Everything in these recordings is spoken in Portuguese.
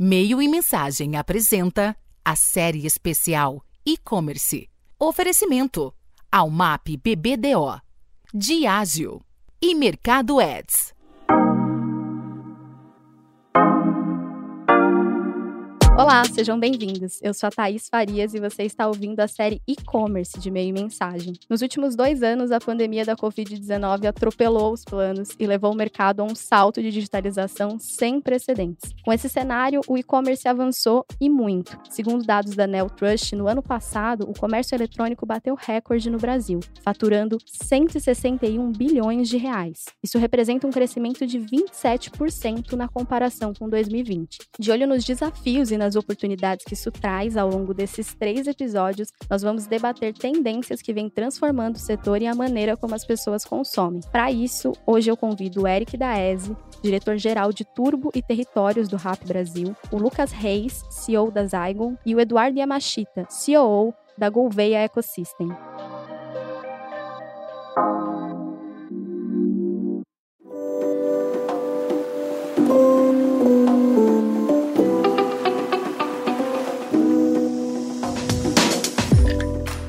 Meio e Mensagem apresenta a série especial E-Commerce. Oferecimento: Almap BBDO, Diágio e Mercado Ads. Olá, sejam bem-vindos. Eu sou a Thaís Farias e você está ouvindo a série E-Commerce de Meio e Mensagem. Nos últimos dois anos, a pandemia da Covid-19 atropelou os planos e levou o mercado a um salto de digitalização sem precedentes. Com esse cenário, o e-commerce avançou e muito. Segundo dados da Neltrust, no ano passado, o comércio eletrônico bateu recorde no Brasil, faturando 161 bilhões de reais. Isso representa um crescimento de 27% na comparação com 2020. De olho nos desafios e nas oportunidades que isso traz ao longo desses três episódios, nós vamos debater tendências que vêm transformando o setor e a maneira como as pessoas consomem. Para isso, hoje eu convido o Eric Daese, diretor-geral de Turbo e Territórios do RAP Brasil, o Lucas Reis, CEO da Zygon, e o Eduardo Yamashita, CEO da Gouveia Ecosystem.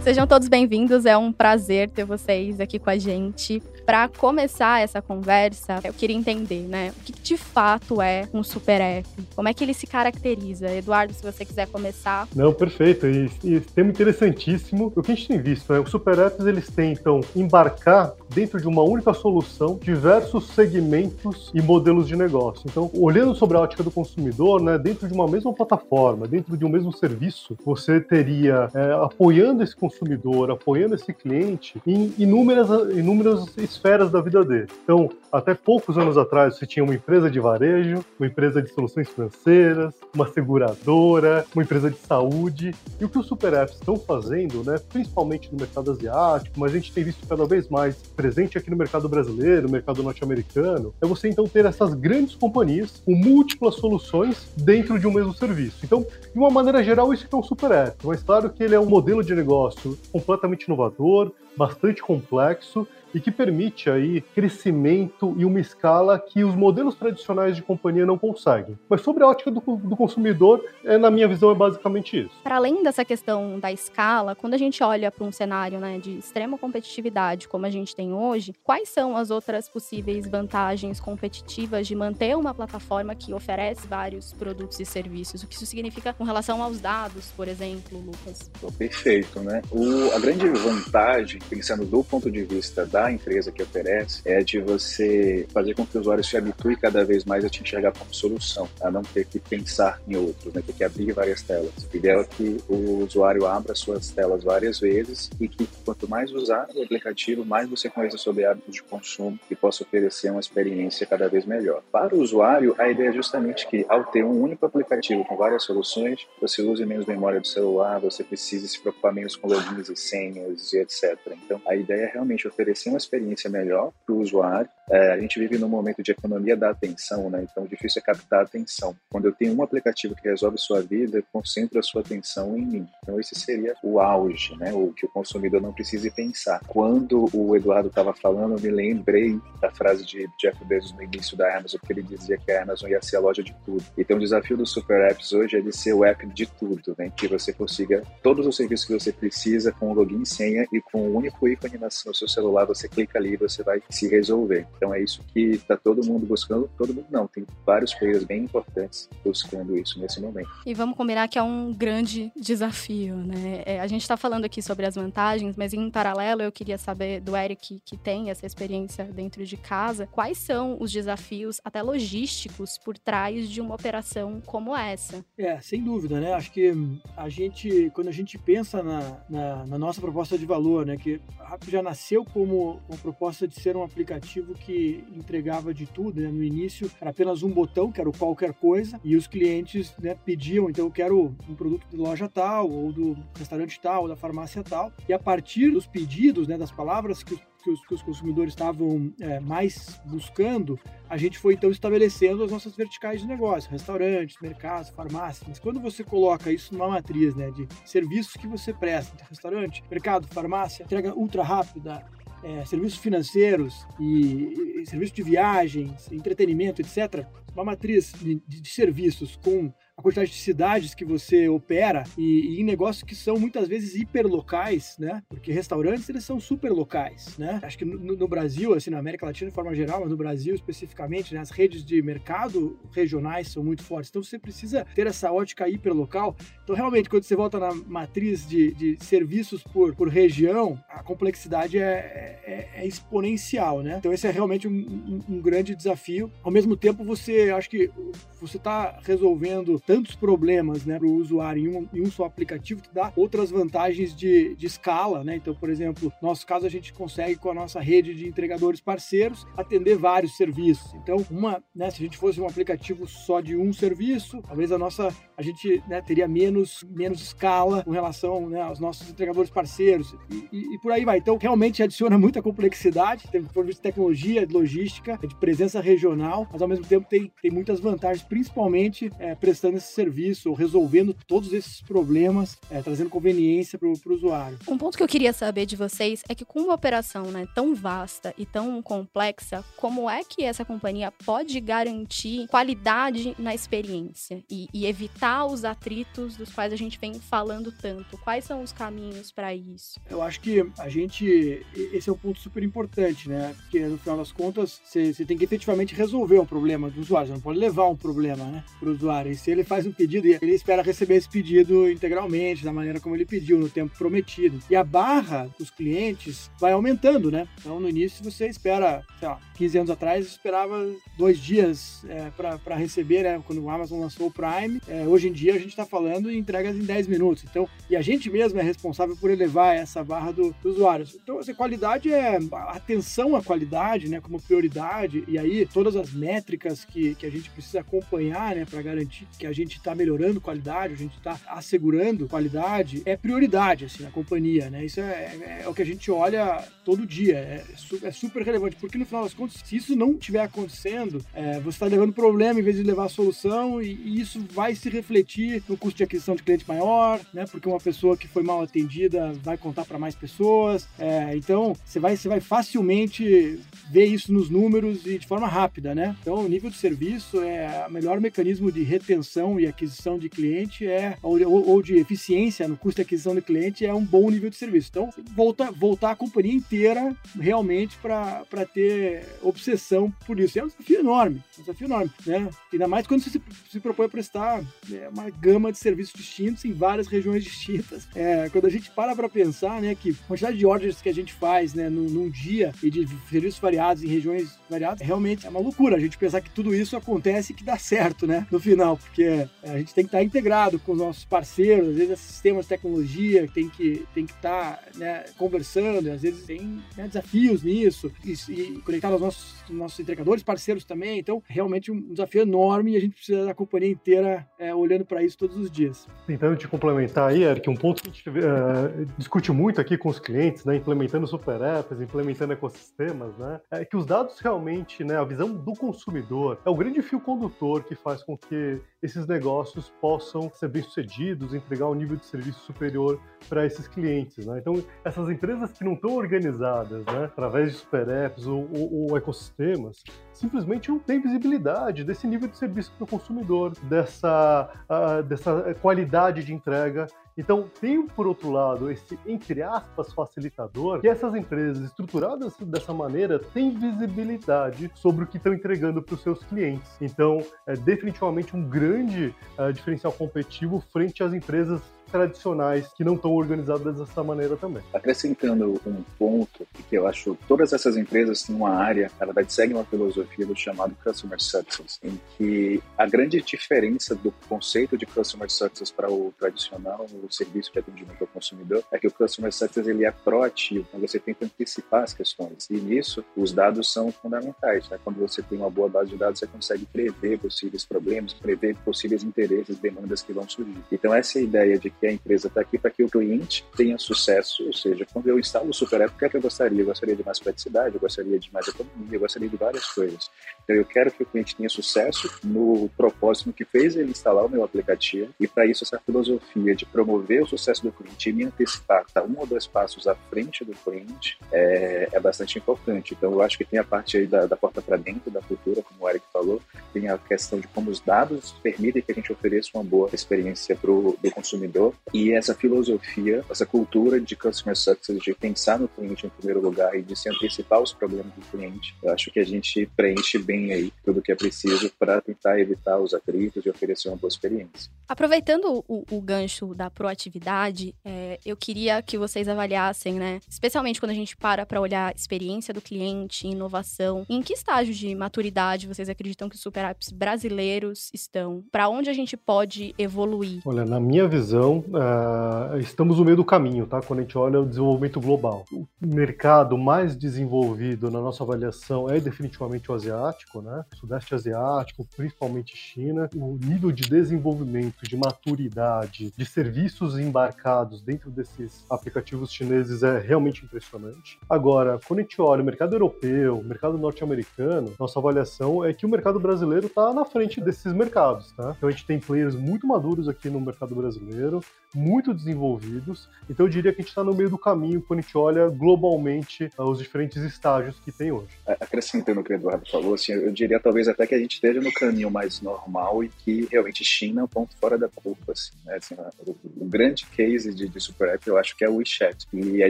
Sejam todos bem-vindos, é um prazer ter vocês aqui com a gente. Para começar essa conversa, eu queria entender, né, o que de fato é um super app? Como é que ele se caracteriza? Eduardo, se você quiser começar. Não, perfeito. E, e tema interessantíssimo. O que a gente tem visto, né, os super apps eles tentam embarcar dentro de uma única solução diversos segmentos e modelos de negócio. Então, olhando sobre a ótica do consumidor, né, dentro de uma mesma plataforma, dentro de um mesmo serviço, você teria é, apoiando esse consumidor, apoiando esse cliente em inúmeras, inúmeras esferas da vida dele. Então, até poucos anos atrás, você tinha uma empresa de varejo, uma empresa de soluções financeiras, uma seguradora, uma empresa de saúde. E o que os super apps estão fazendo, né, principalmente no mercado asiático, mas a gente tem visto cada vez mais presente aqui no mercado brasileiro, no mercado norte-americano, é você então ter essas grandes companhias com múltiplas soluções dentro de um mesmo serviço. Então, de uma maneira geral, isso é um super app, mas claro que ele é um modelo de negócio completamente inovador, bastante complexo e que permite aí crescimento e uma escala que os modelos tradicionais de companhia não conseguem. Mas sobre a ótica do, do consumidor, é, na minha visão, é basicamente isso. Para além dessa questão da escala, quando a gente olha para um cenário né, de extrema competitividade como a gente tem hoje, quais são as outras possíveis vantagens competitivas de manter uma plataforma que oferece vários produtos e serviços? O que isso significa com relação aos dados, por exemplo, Lucas? Perfeito, né? O, a grande vantagem, pensando do ponto de vista da da empresa que oferece é de você fazer com que o usuário se habitue cada vez mais a te enxergar como solução, a não ter que pensar em outros, né? ter que abrir várias telas. O ideal é que o usuário abra suas telas várias vezes e que quanto mais usar o aplicativo, mais você conheça sobre hábitos de consumo e possa oferecer uma experiência cada vez melhor. Para o usuário, a ideia é justamente que ao ter um único aplicativo com várias soluções, você use menos memória do celular, você precisa se preocupar menos com logins e senhas e etc. Então, a ideia é realmente oferecer uma experiência melhor para o usuário. É, a gente vive num momento de economia da atenção, né? Então, difícil é captar a atenção. Quando eu tenho um aplicativo que resolve sua vida, concentra a sua atenção em mim. Então, esse seria o auge, né? O que o consumidor não precise pensar. Quando o Eduardo estava falando, eu me lembrei da frase de Jeff Bezos no início da Amazon, que ele dizia que a Amazon ia ser a loja de tudo. Então, o desafio dos super apps hoje é de ser o app de tudo, né? Que você consiga todos os serviços que você precisa com login e senha e com o único ícone no seu celular, você clica ali e você vai se resolver. Então é isso que está todo mundo buscando. Todo mundo não, tem vários players bem importantes buscando isso nesse momento. E vamos combinar que é um grande desafio, né? É, a gente está falando aqui sobre as vantagens, mas em paralelo eu queria saber do Eric, que tem essa experiência dentro de casa, quais são os desafios, até logísticos, por trás de uma operação como essa? É, sem dúvida, né? Acho que a gente, quando a gente pensa na, na, na nossa proposta de valor, né? Que a Rap já nasceu como com a proposta de ser um aplicativo que entregava de tudo. Né? No início era apenas um botão, que era o qualquer coisa, e os clientes né, pediam, então eu quero um produto de loja tal, ou do restaurante tal, ou da farmácia tal. E a partir dos pedidos, né, das palavras que que os, que os, consumidores estavam é, mais buscando, a gente foi então estabelecendo as nossas verticais de negócio, restaurantes, mercados, farmácias. Mas quando você coloca isso numa matriz né, de serviços que você presta, restaurante, mercado, farmácia, entrega ultra rápida, é, serviços financeiros e, e serviços de viagens, entretenimento, etc., uma matriz de, de, de serviços com a quantidade de cidades que você opera e, e, em negócios que são muitas vezes hiperlocais, né? Porque restaurantes eles são super locais, né? Acho que no, no, Brasil, assim, na América Latina de forma geral, mas no Brasil especificamente, né, as redes de mercado regionais são muito fortes. Então você precisa ter essa ótica hiperlocal. Então realmente quando você volta na matriz de, de serviços por, por região, a complexidade é, é, é exponencial, né? Então esse é realmente um, um, um grande desafio. Ao mesmo tempo você, acho que você está resolvendo tantos problemas né, para o usuário em um, em um, só aplicativo que dá outras vantagens de, de escala. Né? Então, por exemplo, no nosso caso, a gente consegue, com a nossa rede de entregadores parceiros, atender vários serviços. Então, uma, né, se a gente fosse um aplicativo só de um serviço, talvez a nossa a gente né, teria menos, menos escala com relação né, aos nossos entregadores parceiros e, e, e, por aí vai. Então, realmente adiciona muita complexidade, tem por de tecnologia, de logística, de presença regional, mas ao mesmo tempo tem, tem muitas vantagens, principalmente é, prestando esse serviço, resolvendo todos esses problemas, é, trazendo conveniência para o usuário. Um ponto que eu queria saber de vocês é que com uma operação né, tão vasta e tão complexa, como é que essa companhia pode garantir qualidade na experiência e, e evitar os atritos dos quais a gente vem falando tanto? Quais são os caminhos para isso? Eu acho que a gente. Esse é um ponto super importante, né? Porque no final das contas, você, você tem que efetivamente resolver um problema do usuário. Você não pode levar um problema né, para o usuário. E se ele faz um pedido e ele espera receber esse pedido integralmente, da maneira como ele pediu, no tempo prometido. E a barra dos clientes vai aumentando, né? Então, no início, você espera, sei lá, 15 anos atrás, esperava dois dias é, para receber, né? Quando o Amazon lançou o Prime. É, hoje em dia, a gente está falando em entregas em 10 minutos. Então, e a gente mesmo é responsável por elevar essa barra do, dos usuários. Então, essa qualidade é atenção à qualidade, né? Como prioridade. E aí, todas as métricas que, que a gente precisa acompanhar, né? Para garantir que a gente está melhorando qualidade, a gente está assegurando qualidade, é prioridade, assim, na companhia, né? Isso é, é, é, o que a gente olha todo dia, é, é, super relevante, porque no final das contas, se isso não estiver acontecendo, é, você está levando problema em vez de levar a solução e, e, isso vai se refletir no custo de aquisição de cliente maior, né? Porque uma pessoa que foi mal atendida vai contar para mais pessoas, é, então você vai, você vai facilmente ver isso nos números e de forma rápida, né? Então, o nível de serviço é o melhor mecanismo de retenção e aquisição de cliente é ou, ou, de eficiência no custo de aquisição de cliente é um bom nível de serviço. Então, volta, voltar a companhia inteira realmente para ter obsessão por isso. É um desafio enorme, um desafio enorme, né? Ainda mais quando você se, se propõe a prestar é, uma gama de serviços distintos em várias regiões distintas. É, quando a gente para para pensar, né, que a quantidade de ordens que a gente faz, né, num, num dia e de serviços variados em regiões variadas, realmente é uma loucura a gente pensar que tudo isso acontece e que dá certo, né, no final, porque a gente tem que estar integrado com os nossos parceiros, às vezes é sistemas de tecnologia tem que tem que estar né, conversando, às vezes tem né, desafios nisso e, e conectado aos nossos, nossos entregadores, parceiros também. Então, realmente um desafio enorme e a gente precisa da companhia inteira é, olhando para isso todos os dias. Tentando te complementar aí, Eric, um ponto que a gente uh, discute muito aqui com os clientes, né, implementando super apps, implementando ecossistemas, né, é que os dados realmente, né, a visão do consumidor é o grande fio condutor que faz com que esses negócios possam ser bem-sucedidos, entregar um nível de serviço superior para esses clientes. Né? Então, essas empresas que não estão organizadas né, através de super apps ou, ou, ou ecossistemas, simplesmente não têm visibilidade desse nível de serviço para o consumidor, dessa, uh, dessa qualidade de entrega então, tem, por outro lado, esse, entre aspas, facilitador, que essas empresas estruturadas dessa maneira têm visibilidade sobre o que estão entregando para os seus clientes. Então, é definitivamente um grande uh, diferencial competitivo frente às empresas tradicionais que não estão organizadas dessa maneira também. Acrescentando um ponto que eu acho todas essas empresas têm uma área, na verdade seguem uma filosofia do chamado Customer Success, em que a grande diferença do conceito de Customer Success para o tradicional, o serviço de atendimento ao consumidor, é que o Customer Success ele é proativo, então você tenta antecipar as questões. E nisso, os dados são fundamentais. Né? Quando você tem uma boa base de dados, você consegue prever possíveis problemas, prever possíveis interesses, demandas que vão surgir. Então essa é ideia de que a empresa está aqui para que o cliente tenha sucesso, ou seja, quando eu instalo o Super App, o que é que eu gostaria? Eu gostaria de mais praticidade, eu gostaria de mais economia, eu gostaria de várias coisas. Então eu quero que o cliente tenha sucesso no propósito que fez ele instalar o meu aplicativo e para isso essa filosofia de promover o sucesso do cliente e me antecipar, tá um ou dois passos à frente do cliente é, é bastante importante. Então eu acho que tem a parte aí da, da porta para dentro da cultura, como o Eric falou, tem a questão de como os dados permitem que a gente ofereça uma boa experiência para o consumidor e essa filosofia, essa cultura de customer success, de pensar no cliente em primeiro lugar e de se antecipar os problemas do cliente, eu acho que a gente preenche bem aí tudo o que é preciso para tentar evitar os atritos e oferecer uma boa experiência. Aproveitando o, o gancho da proatividade, é, eu queria que vocês avaliassem, né? Especialmente quando a gente para para olhar a experiência do cliente, inovação, em que estágio de maturidade vocês acreditam que os super apps brasileiros estão? Para onde a gente pode evoluir? Olha, na minha visão, uh, estamos no meio do caminho, tá? Quando a gente olha o desenvolvimento global. O mercado mais desenvolvido na nossa avaliação é definitivamente o asiático, né? Sudeste asiático, principalmente China. O nível de desenvolvimento de maturidade, de serviços embarcados dentro desses aplicativos chineses é realmente impressionante. Agora, quando a gente olha o mercado europeu, o mercado norte-americano, nossa avaliação é que o mercado brasileiro está na frente desses mercados, tá? Então a gente tem players muito maduros aqui no mercado brasileiro, muito desenvolvidos. Então eu diria que a gente está no meio do caminho quando a gente olha globalmente uh, os diferentes estágios que tem hoje. Acrescentando o que o Eduardo falou, assim, eu diria talvez até que a gente esteja no caminho mais normal e que realmente China é um ponto fora da curva. Assim, né? assim, o, o, grande case de, de Super App eu acho que é o WeChat e é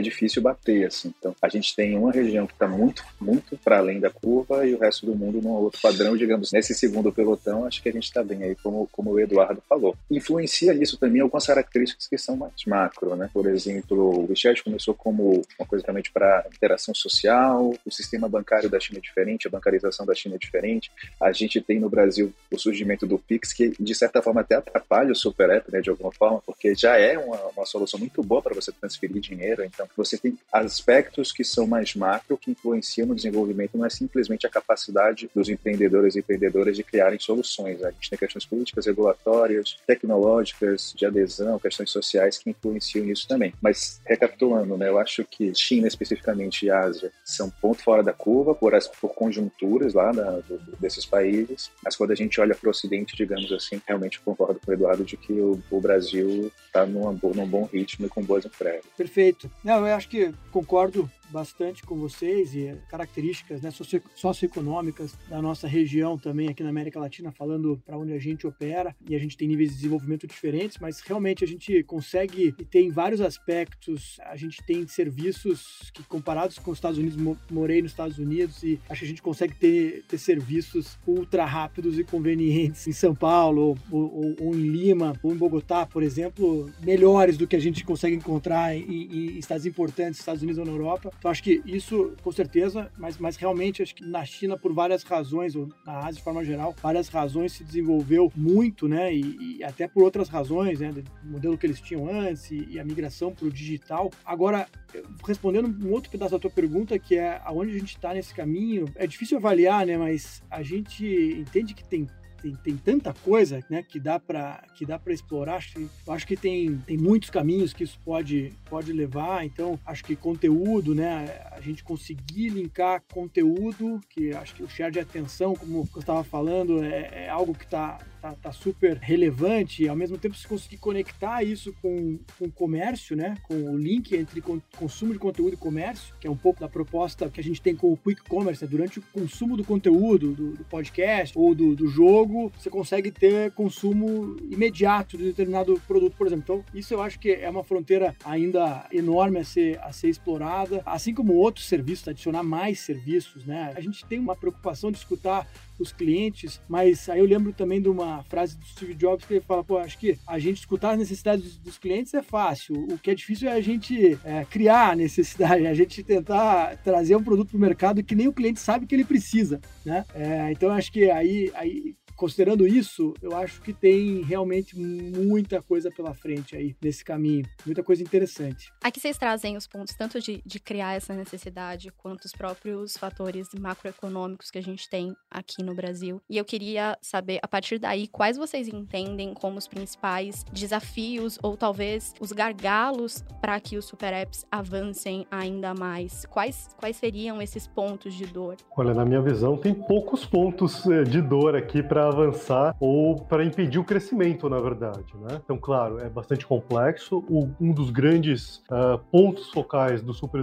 difícil bater. Assim. Então a gente tem uma região que está muito, muito para além da curva e o resto do mundo num outro padrão, digamos. Nesse segundo pelotão, acho que a gente está bem aí, como, como o Eduardo falou. Influencia isso também algumas características que são mais macro, né? Por exemplo, o WeChat começou como uma coisa realmente para interação social, o sistema bancário da China é diferente, a bancarização da China é diferente. A gente tem no Brasil o surgimento do Pix, que de certa forma até atrapalha o Super App, né, de alguma forma, porque já é uma, uma solução muito boa para você transferir dinheiro. Então, você tem aspectos que são mais macro, que influenciam no desenvolvimento, não é simplesmente a capacidade dos empreendedores e empreendedoras de criarem soluções. A gente tem questões políticas, regulatórias, tecnológicas, de adesão, questões sociais que influenciam nisso também. Mas, recapitulando, né, eu acho que China, especificamente, e Ásia, são ponto fora da curva por, as, por conjunturas lá do, desses países, mas quando a gente olha para o Ocidente, digamos assim, realmente concordo com o Eduardo de que o, o Brasil está num, bom ritmo e com boas empresas. Perfeito. Não, eu acho que concordo bastante com vocês e características né, socioeconômicas da nossa região também aqui na América Latina, falando para onde a gente opera e a gente tem níveis de desenvolvimento diferentes, mas realmente a gente consegue ter em vários aspectos, a gente tem serviços que comparados com os Estados Unidos, morei nos Estados Unidos e acho que a gente consegue ter, ter serviços ultra rápidos e convenientes em São Paulo ou, ou, ou em Lima ou em Bogotá, por exemplo, melhores do que a gente consegue encontrar em, em estados importantes, Estados Unidos ou na Europa. Então, acho que isso, com certeza, mas, mas realmente, acho que na China, por várias razões, ou na Ásia de forma geral, várias razões se desenvolveu muito, né? E, e até por outras razões, né? Do modelo que eles tinham antes e, e a migração para o digital. Agora, respondendo um outro pedaço da tua pergunta, que é aonde a gente está nesse caminho, é difícil avaliar, né? Mas a gente entende que tem tem, tem tanta coisa né, que dá para que dá para explorar. Acho, acho que tem, tem muitos caminhos que isso pode, pode levar. Então, acho que conteúdo, né, a gente conseguir linkar conteúdo, que acho que o share de atenção, como eu estava falando, é, é algo que está tá, tá super relevante, e ao mesmo tempo se conseguir conectar isso com, com o comércio, né? Com o link entre consumo de conteúdo e comércio, que é um pouco da proposta que a gente tem com o Quick Commerce, né? durante o consumo do conteúdo, do, do podcast ou do, do, jogo, você consegue ter consumo imediato de determinado produto, por exemplo. Então, isso eu acho que é uma fronteira ainda enorme a ser, a ser explorada, assim como outros serviços, adicionar mais serviços, né? A gente tem uma preocupação de escutar os clientes, mas aí eu lembro também de uma frase do Steve Jobs que ele fala, pô, acho que a gente escutar as necessidades dos clientes é fácil, o que é difícil é a gente é, criar a necessidade, a gente tentar trazer um produto para o mercado que nem o cliente sabe que ele precisa, né? É, então acho que aí, aí considerando isso, eu acho que tem realmente muita coisa pela frente aí nesse caminho, muita coisa interessante. Aqui vocês trazem os pontos tanto de, de criar essa necessidade quanto os próprios fatores macroeconômicos que a gente tem aqui no Brasil. E eu queria saber, a partir daí, quais vocês entendem como os principais desafios ou talvez os gargalos para que os super apps avancem ainda mais? Quais, quais seriam esses pontos de dor? Olha, na minha visão, tem poucos pontos eh, de dor aqui para avançar ou para impedir o crescimento, na verdade. Né? Então, claro, é bastante complexo. O, um dos grandes uh, pontos focais dos super,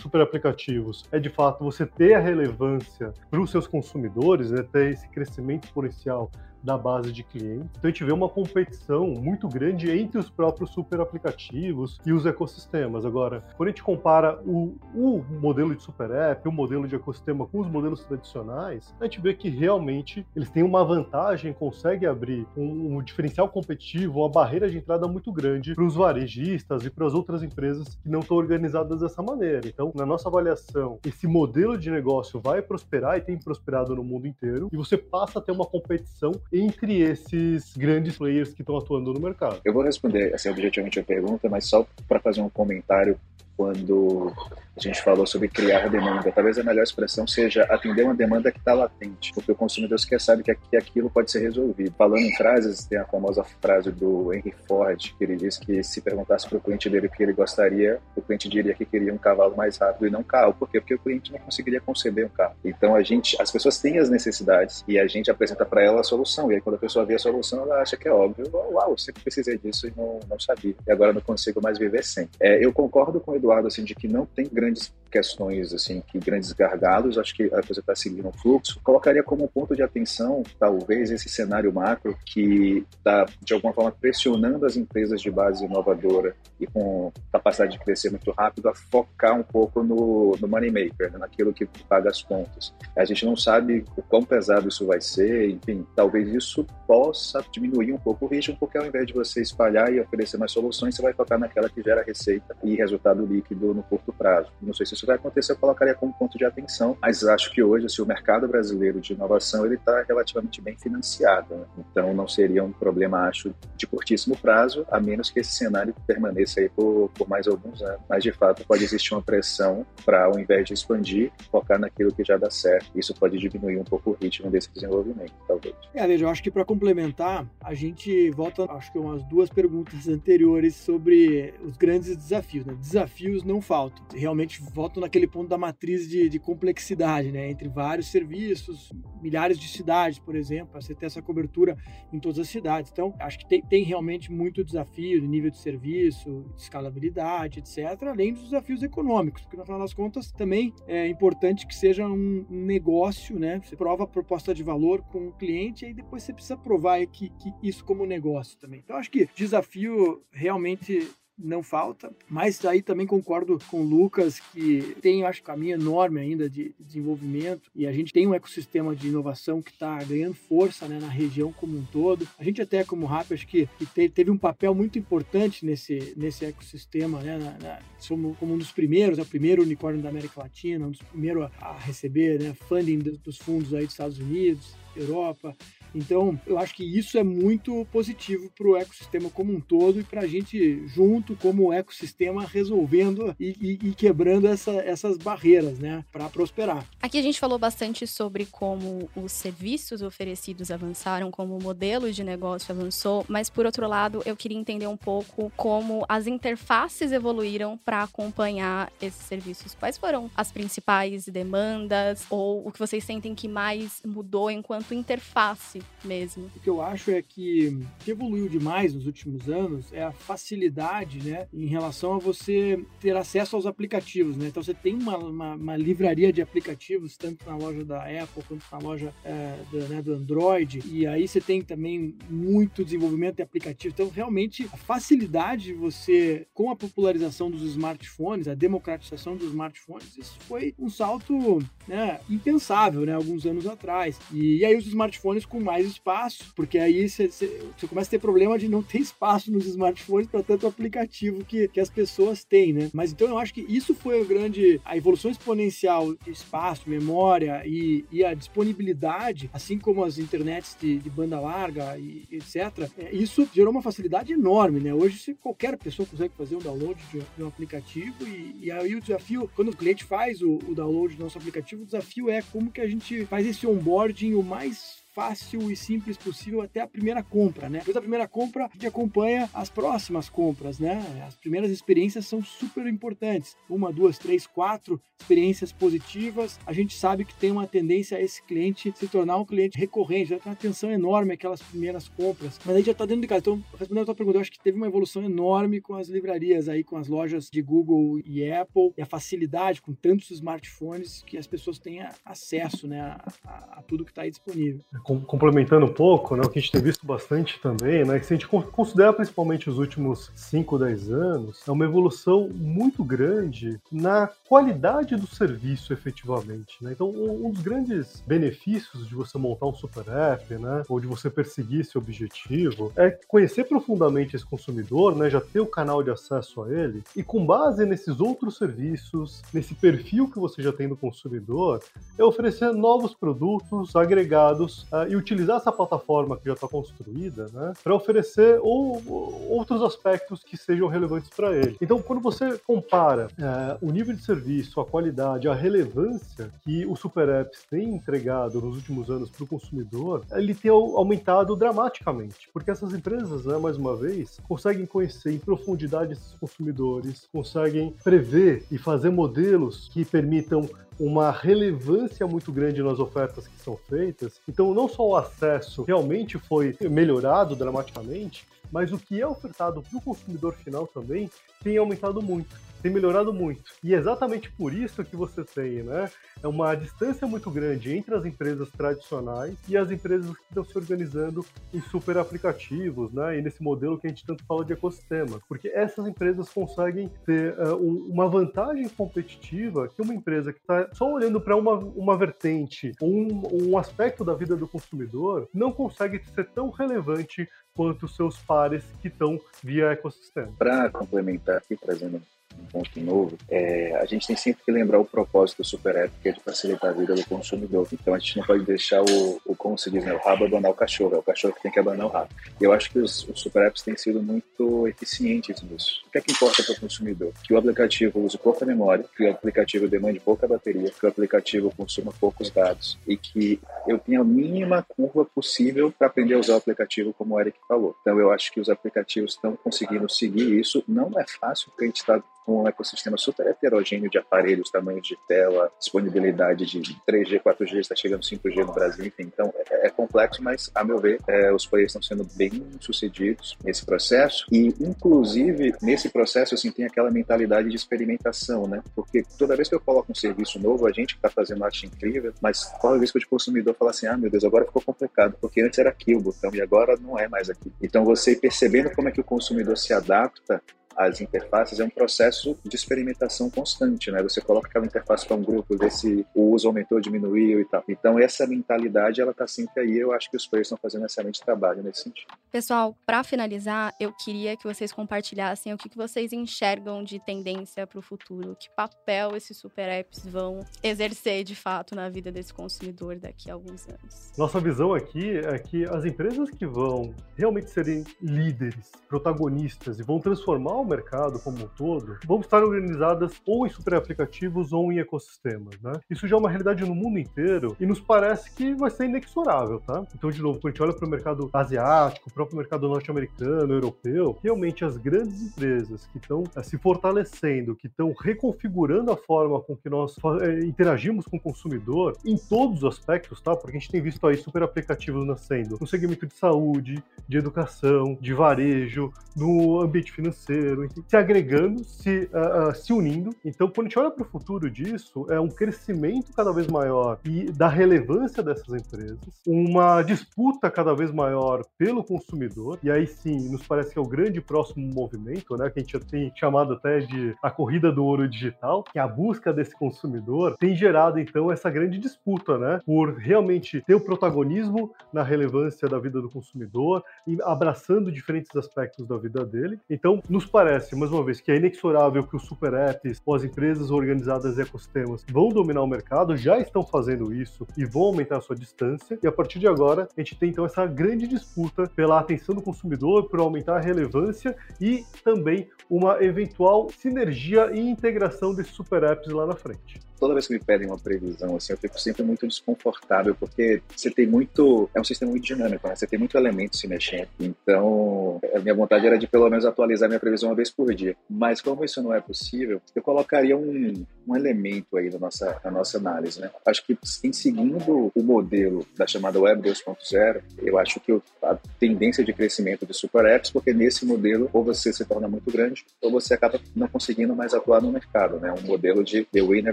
super aplicativos é, de fato, você ter a relevância para os seus consumidores, né? ter esse crescimento exponencial da base de clientes. Então a gente vê uma competição muito grande entre os próprios super aplicativos e os ecossistemas. Agora, quando a gente compara o, o modelo de super app, o modelo de ecossistema com os modelos tradicionais, a gente vê que realmente eles têm uma vantagem, conseguem abrir um, um diferencial competitivo, uma barreira de entrada muito grande para os varejistas e para as outras empresas que não estão organizadas dessa maneira. Então, na nossa avaliação, esse modelo de negócio vai prosperar e tem prosperado no mundo inteiro, e você passa a ter uma competição entre esses grandes players que estão atuando no mercado? Eu vou responder assim, objetivamente a pergunta, mas só para fazer um comentário quando a gente falou sobre criar demanda. Talvez a melhor expressão seja atender uma demanda que está latente, porque o consumidor sequer sabe que, aquilo pode ser resolvido. Falando em frases, tem a famosa frase do Henry Ford, que ele disse que se perguntasse para o cliente dele o que ele gostaria, o cliente diria que queria um cavalo mais rápido e não um carro. Por quê? Porque o cliente não conseguiria conceber um carro. Então a gente, as pessoas têm as necessidades e a gente apresenta para ela a solução. E aí quando a pessoa vê a solução, ela acha que é óbvio. Uau, eu sempre precisei disso e não, não sabia. E agora não consigo mais viver sem. É, eu concordo com o Eduardo assim de que não tem grandes questões assim, que grandes gargalos. Acho que a coisa está seguindo um fluxo. Colocaria como ponto de atenção talvez esse cenário macro que está de alguma forma pressionando as empresas de base inovadora e com capacidade de crescer muito rápido a focar um pouco no, no money maker, né? naquilo que paga as contas. A gente não sabe o quão pesado isso vai ser. Enfim, talvez isso possa diminuir um pouco o ritmo, porque ao invés de você espalhar e oferecer mais soluções, você vai focar naquela que gera receita e resultado líquido no curto prazo. Não sei se isso vai acontecer, eu colocaria como ponto de atenção, mas acho que hoje assim, o mercado brasileiro de inovação ele está relativamente bem financiado, né? então não seria um problema, acho, de curtíssimo prazo, a menos que esse cenário permaneça aí por, por mais alguns anos. Mas de fato pode existir uma pressão para, ao invés de expandir, focar naquilo que já dá certo. Isso pode diminuir um pouco o ritmo desse desenvolvimento, talvez. É, veja, eu acho que para complementar, a gente volta, acho que umas duas perguntas anteriores sobre os grandes desafios. Né? Desafios não faltam. Realmente voltam naquele ponto da matriz de, de complexidade, né? Entre vários serviços, milhares de cidades, por exemplo, para você ter essa cobertura em todas as cidades. Então, acho que tem, tem realmente muito desafio de nível de serviço, de escalabilidade, etc., além dos desafios econômicos, porque no final das contas também é importante que seja um negócio, né? Você prova a proposta de valor com o cliente e aí depois você precisa provar que, que isso como negócio também. Então, acho que desafio realmente não falta. Mas aí também concordo com o Lucas que tem, acho, caminho enorme ainda de desenvolvimento e a gente tem um ecossistema de inovação que está ganhando força né, na região como um todo. A gente até, como Rap, acho que, que teve um papel muito importante nesse, nesse ecossistema, né? Na, na, somos como um dos primeiros, é o primeiro unicórnio da América Latina, um dos primeiros a, a receber né, funding dos fundos aí dos Estados Unidos, Europa. Então, eu acho que isso é muito positivo para o ecossistema como um todo e para a gente, junto como ecossistema, resolvendo e, e, e quebrando essa, essas barreiras, né, para prosperar. Aqui a gente falou bastante sobre como os serviços oferecidos avançaram, como o modelo de negócio avançou, mas por outro lado, eu queria entender um pouco como as interfaces evoluíram para acompanhar esses serviços. Quais foram as principais demandas ou o que vocês sentem que mais mudou enquanto interface mesmo. O que eu acho é que que evoluiu demais nos últimos anos é a facilidade, né, em relação a você ter acesso aos aplicativos, né? Então você tem uma, uma, uma livraria de aplicativos tanto na loja da Apple quanto na loja é, do, né, do Android e aí você tem também muito desenvolvimento de aplicativos. Então realmente a facilidade de você com a popularização dos smartphones, a democratização dos smartphones, isso foi um salto né, impensável, né, alguns anos atrás. E, e aí os smartphones com mais mais espaço, porque aí você, você começa a ter problema de não ter espaço nos smartphones para tanto aplicativo que, que as pessoas têm, né? Mas então eu acho que isso foi o grande, a evolução exponencial de espaço, memória e, e a disponibilidade, assim como as internets de, de banda larga e etc. É, isso gerou uma facilidade enorme, né? Hoje qualquer pessoa consegue fazer um download de, de um aplicativo e, e, aí o desafio, quando o cliente faz o, o download do nosso aplicativo, o desafio é como que a gente faz esse onboarding o mais fácil e simples possível até a primeira compra, né? Depois da primeira compra, a gente acompanha as próximas compras, né? As primeiras experiências são super importantes. Uma, duas, três, quatro experiências positivas. A gente sabe que tem uma tendência a esse cliente se tornar um cliente recorrente, já tem uma atenção enorme aquelas primeiras compras. Mas aí já está dentro de casa. Então, respondendo a tua pergunta, eu acho que teve uma evolução enorme com as livrarias aí, com as lojas de Google e Apple, e a facilidade com tantos smartphones que as pessoas têm acesso, né, a, a, a tudo que está aí disponível complementando um pouco, né, o que a gente tem visto bastante também, né, que se a gente considera principalmente os últimos 5, 10 anos, é uma evolução muito grande na qualidade do serviço efetivamente. Né? Então, um dos grandes benefícios de você montar um super app, né, ou de você perseguir esse objetivo, é conhecer profundamente esse consumidor, né, já ter o canal de acesso a ele, e com base nesses outros serviços, nesse perfil que você já tem do consumidor, é oferecer novos produtos agregados uh, e utilizar essa plataforma que já está construída né, para oferecer ou, outros aspectos que sejam relevantes para ele. Então, quando você compara uh, o nível de serviço, a qualidade, a relevância que o Super Apps tem entregado nos últimos anos para o consumidor, ele tem aumentado dramaticamente, porque essas empresas, né, mais uma vez, conseguem conhecer em profundidade esses consumidores, conseguem prever e fazer modelos que permitam uma relevância muito grande nas ofertas que são feitas. Então, não só o acesso realmente foi melhorado dramaticamente, mas o que é ofertado para o consumidor final também tem aumentado muito tem melhorado muito. E é exatamente por isso que você tem, né? É uma distância muito grande entre as empresas tradicionais e as empresas que estão se organizando em super aplicativos, né? E nesse modelo que a gente tanto fala de ecossistema. Porque essas empresas conseguem ter uh, um, uma vantagem competitiva que uma empresa que está só olhando para uma, uma vertente, um, um aspecto da vida do consumidor, não consegue ser tão relevante quanto os seus pares que estão via ecossistema. Para complementar aqui, trazendo um ponto novo, é, a gente tem sempre que lembrar o propósito do Super App, que é de facilitar a vida do consumidor. Então a gente não pode deixar o, o como se diz, né, o rabo abandonar o cachorro, é o cachorro que tem que abandonar o rabo. E eu acho que os, os Super Apps têm sido muito eficientes nisso. O que é que importa para o consumidor? Que o aplicativo use pouca memória, que o aplicativo demande pouca bateria, que o aplicativo consuma poucos dados e que eu tenha a mínima curva possível para aprender a usar o aplicativo, como o Eric falou. Então eu acho que os aplicativos estão conseguindo seguir isso. Não é fácil, porque a gente está um ecossistema super heterogêneo de aparelhos, tamanhos de tela, disponibilidade de 3G, 4G, está chegando 5G no Brasil, enfim. Então é, é complexo, mas a meu ver, é, os players estão sendo bem sucedidos nesse processo e, inclusive, nesse processo, assim, tem aquela mentalidade de experimentação, né? Porque toda vez que eu coloco um serviço novo, a gente está fazendo arte incrível, mas corre o risco de consumidor falar assim, ah, meu Deus, agora ficou complicado, porque antes era aqui o botão e agora não é mais aqui. Então, você percebendo como é que o consumidor se adapta as interfaces é um processo de experimentação constante, né? Você coloca aquela interface para um grupo, vê se o uso aumentou, diminuiu e tal. Então essa mentalidade ela está sempre aí. Eu acho que os players estão fazendo um excelente trabalho nesse sentido. Pessoal, para finalizar, eu queria que vocês compartilhassem o que, que vocês enxergam de tendência para o futuro, que papel esses super apps vão exercer de fato na vida desse consumidor daqui a alguns anos. Nossa visão aqui é que as empresas que vão realmente serem líderes, protagonistas e vão transformar o mercado como um todo, vão estar organizadas ou em super aplicativos ou em ecossistemas, né? Isso já é uma realidade no mundo inteiro e nos parece que vai ser inexorável, tá? Então, de novo, quando a gente olha para o mercado asiático, o próprio mercado norte-americano, europeu, realmente as grandes empresas que estão eh, se fortalecendo, que estão reconfigurando a forma com que nós eh, interagimos com o consumidor em todos os aspectos, tá? Porque a gente tem visto aí super aplicativos nascendo no segmento de saúde, de educação, de varejo, no ambiente financeiro, se agregando, se, uh, uh, se unindo. Então, quando a gente olha para o futuro disso, é um crescimento cada vez maior e da relevância dessas empresas, uma disputa cada vez maior pelo consumidor, e aí sim, nos parece que é o grande próximo movimento, né, que a gente tem chamado até de a corrida do ouro digital, que é a busca desse consumidor, tem gerado então essa grande disputa, né, por realmente ter o protagonismo na relevância da vida do consumidor e abraçando diferentes aspectos da vida dele. Então, nos parece, mais uma vez, que é inexorável que os super apps ou as empresas organizadas e ecossistemas vão dominar o mercado, já estão fazendo isso e vão aumentar a sua distância. E a partir de agora, a gente tem então essa grande disputa pela atenção do consumidor, por aumentar a relevância e também uma eventual sinergia e integração desses super apps lá na frente toda vez que me pedem uma previsão, assim, eu fico sempre muito desconfortável, porque você tem muito. É um sistema muito dinâmico, né? Você tem muito elemento se mexendo. Então, a minha vontade era de pelo menos atualizar minha previsão vez por dia. Mas como isso não é possível, eu colocaria um, um elemento aí na nossa, na nossa análise, né? Acho que em seguindo o modelo da chamada Web 2.0, eu acho que a tendência de crescimento de super apps, porque nesse modelo ou você se torna muito grande ou você acaba não conseguindo mais atuar no mercado, né? Um modelo de the winner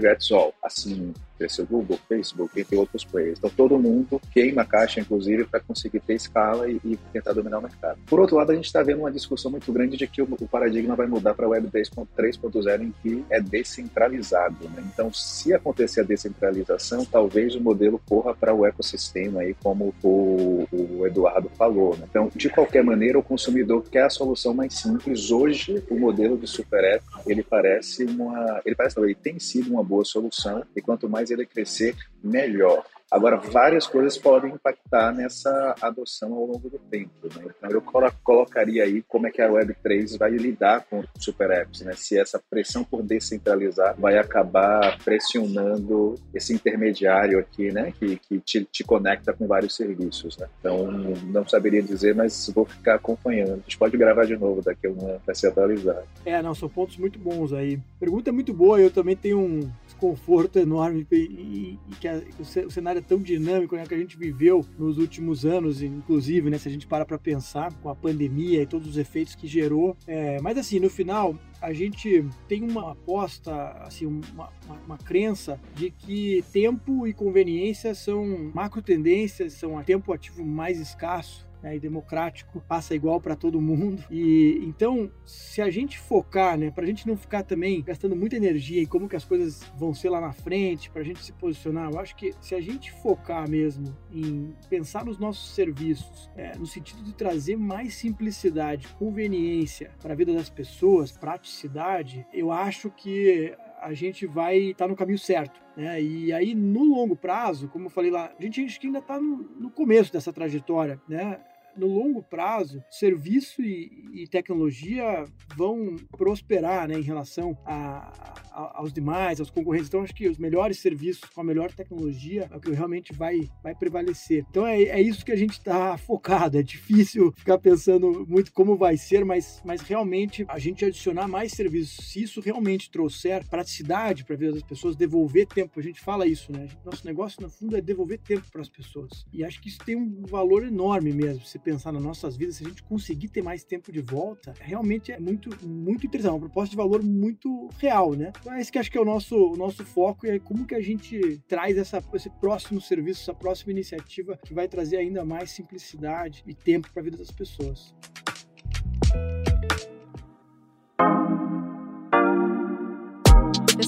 gets all, assim cresceu Google, Facebook, entre outros players. Então todo mundo queima a caixa, inclusive, para conseguir ter escala e, e, tentar dominar o mercado. Por outro lado, a gente está vendo uma discussão muito grande de que o, o paradigma vai mudar para a Web 3.0 em que é descentralizado. Né? Então, se acontecer a descentralização, talvez o modelo corra para o ecossistema, aí, como o, o Eduardo falou. Né? Então, de qualquer maneira, o consumidor quer a solução mais simples. Hoje, o modelo de Super App, ele parece uma, ele parece, ele tem sido uma boa solução e quanto mais ele crescer, melhor. Agora, várias coisas podem impactar nessa adoção ao longo do tempo. Né? Então, eu colocaria aí como é que a Web3 vai lidar com super apps, né? Se essa pressão por descentralizar vai acabar pressionando esse intermediário aqui, né? Que, que te, te conecta com vários serviços, né? Então, não saberia dizer, mas vou ficar acompanhando. A gente pode gravar de novo daqui a uma para se atualizar. É, não, são pontos muito bons aí. Pergunta muito boa, eu também tenho um desconforto enorme e, e, que, a, que o cenário tão dinâmico né, que a gente viveu nos últimos anos, inclusive, né, se a gente para para pensar com a pandemia e todos os efeitos que gerou. É, mas assim, no final, a gente tem uma aposta, assim, uma, uma, uma, crença de que tempo e conveniência são macro tendências, são tempo ativo mais escasso né, e democrático passa igual para todo mundo. E então, se a gente focar, né, para a gente não ficar também gastando muita energia em como que as coisas vão ser lá na frente, para a gente se posicionar, eu acho que se a gente focar mesmo em pensar nos nossos serviços, é, no sentido de trazer mais simplicidade, conveniência para a vida das pessoas, praticidade, eu acho que a gente vai estar tá no caminho certo. Né? E aí, no longo prazo, como eu falei lá, a gente, ainda está no, no, começo dessa trajetória. Né? No longo prazo, serviço e, e tecnologia vão prosperar né, em relação a, a, aos demais, aos concorrentes. Então, acho que os melhores serviços com a melhor tecnologia é o que realmente vai, vai prevalecer. Então, é, é isso que a gente está focado. É difícil ficar pensando muito como vai ser, mas, mas realmente a gente adicionar mais serviços, se isso realmente trouxer praticidade para a vida das pessoas, devolver tempo, a gente fala isso, né? Nosso negócio, no fundo, é devolver tempo para as pessoas. E acho que isso tem um valor enorme mesmo. Você pensar nas nossas vidas, se a gente conseguir ter mais tempo de volta, realmente é muito, muito interessante. É uma proposta de valor muito real, né? Então é esse que acho que é o nosso, o nosso foco e é como que a gente traz essa, esse próximo serviço, essa próxima iniciativa que vai trazer ainda mais simplicidade e tempo para a vida das pessoas.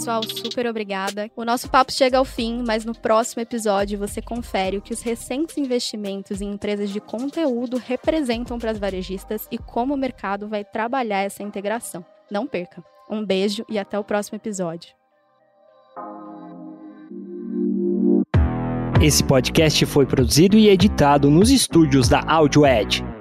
Pessoal, super obrigada. O nosso papo chega ao fim, mas no próximo episódio você confere o que os recentes investimentos em empresas de conteúdo representam para as varejistas e como o mercado vai trabalhar essa integração. Não perca. Um beijo e até o próximo episódio. Esse podcast foi produzido e editado nos estúdios da AudioEd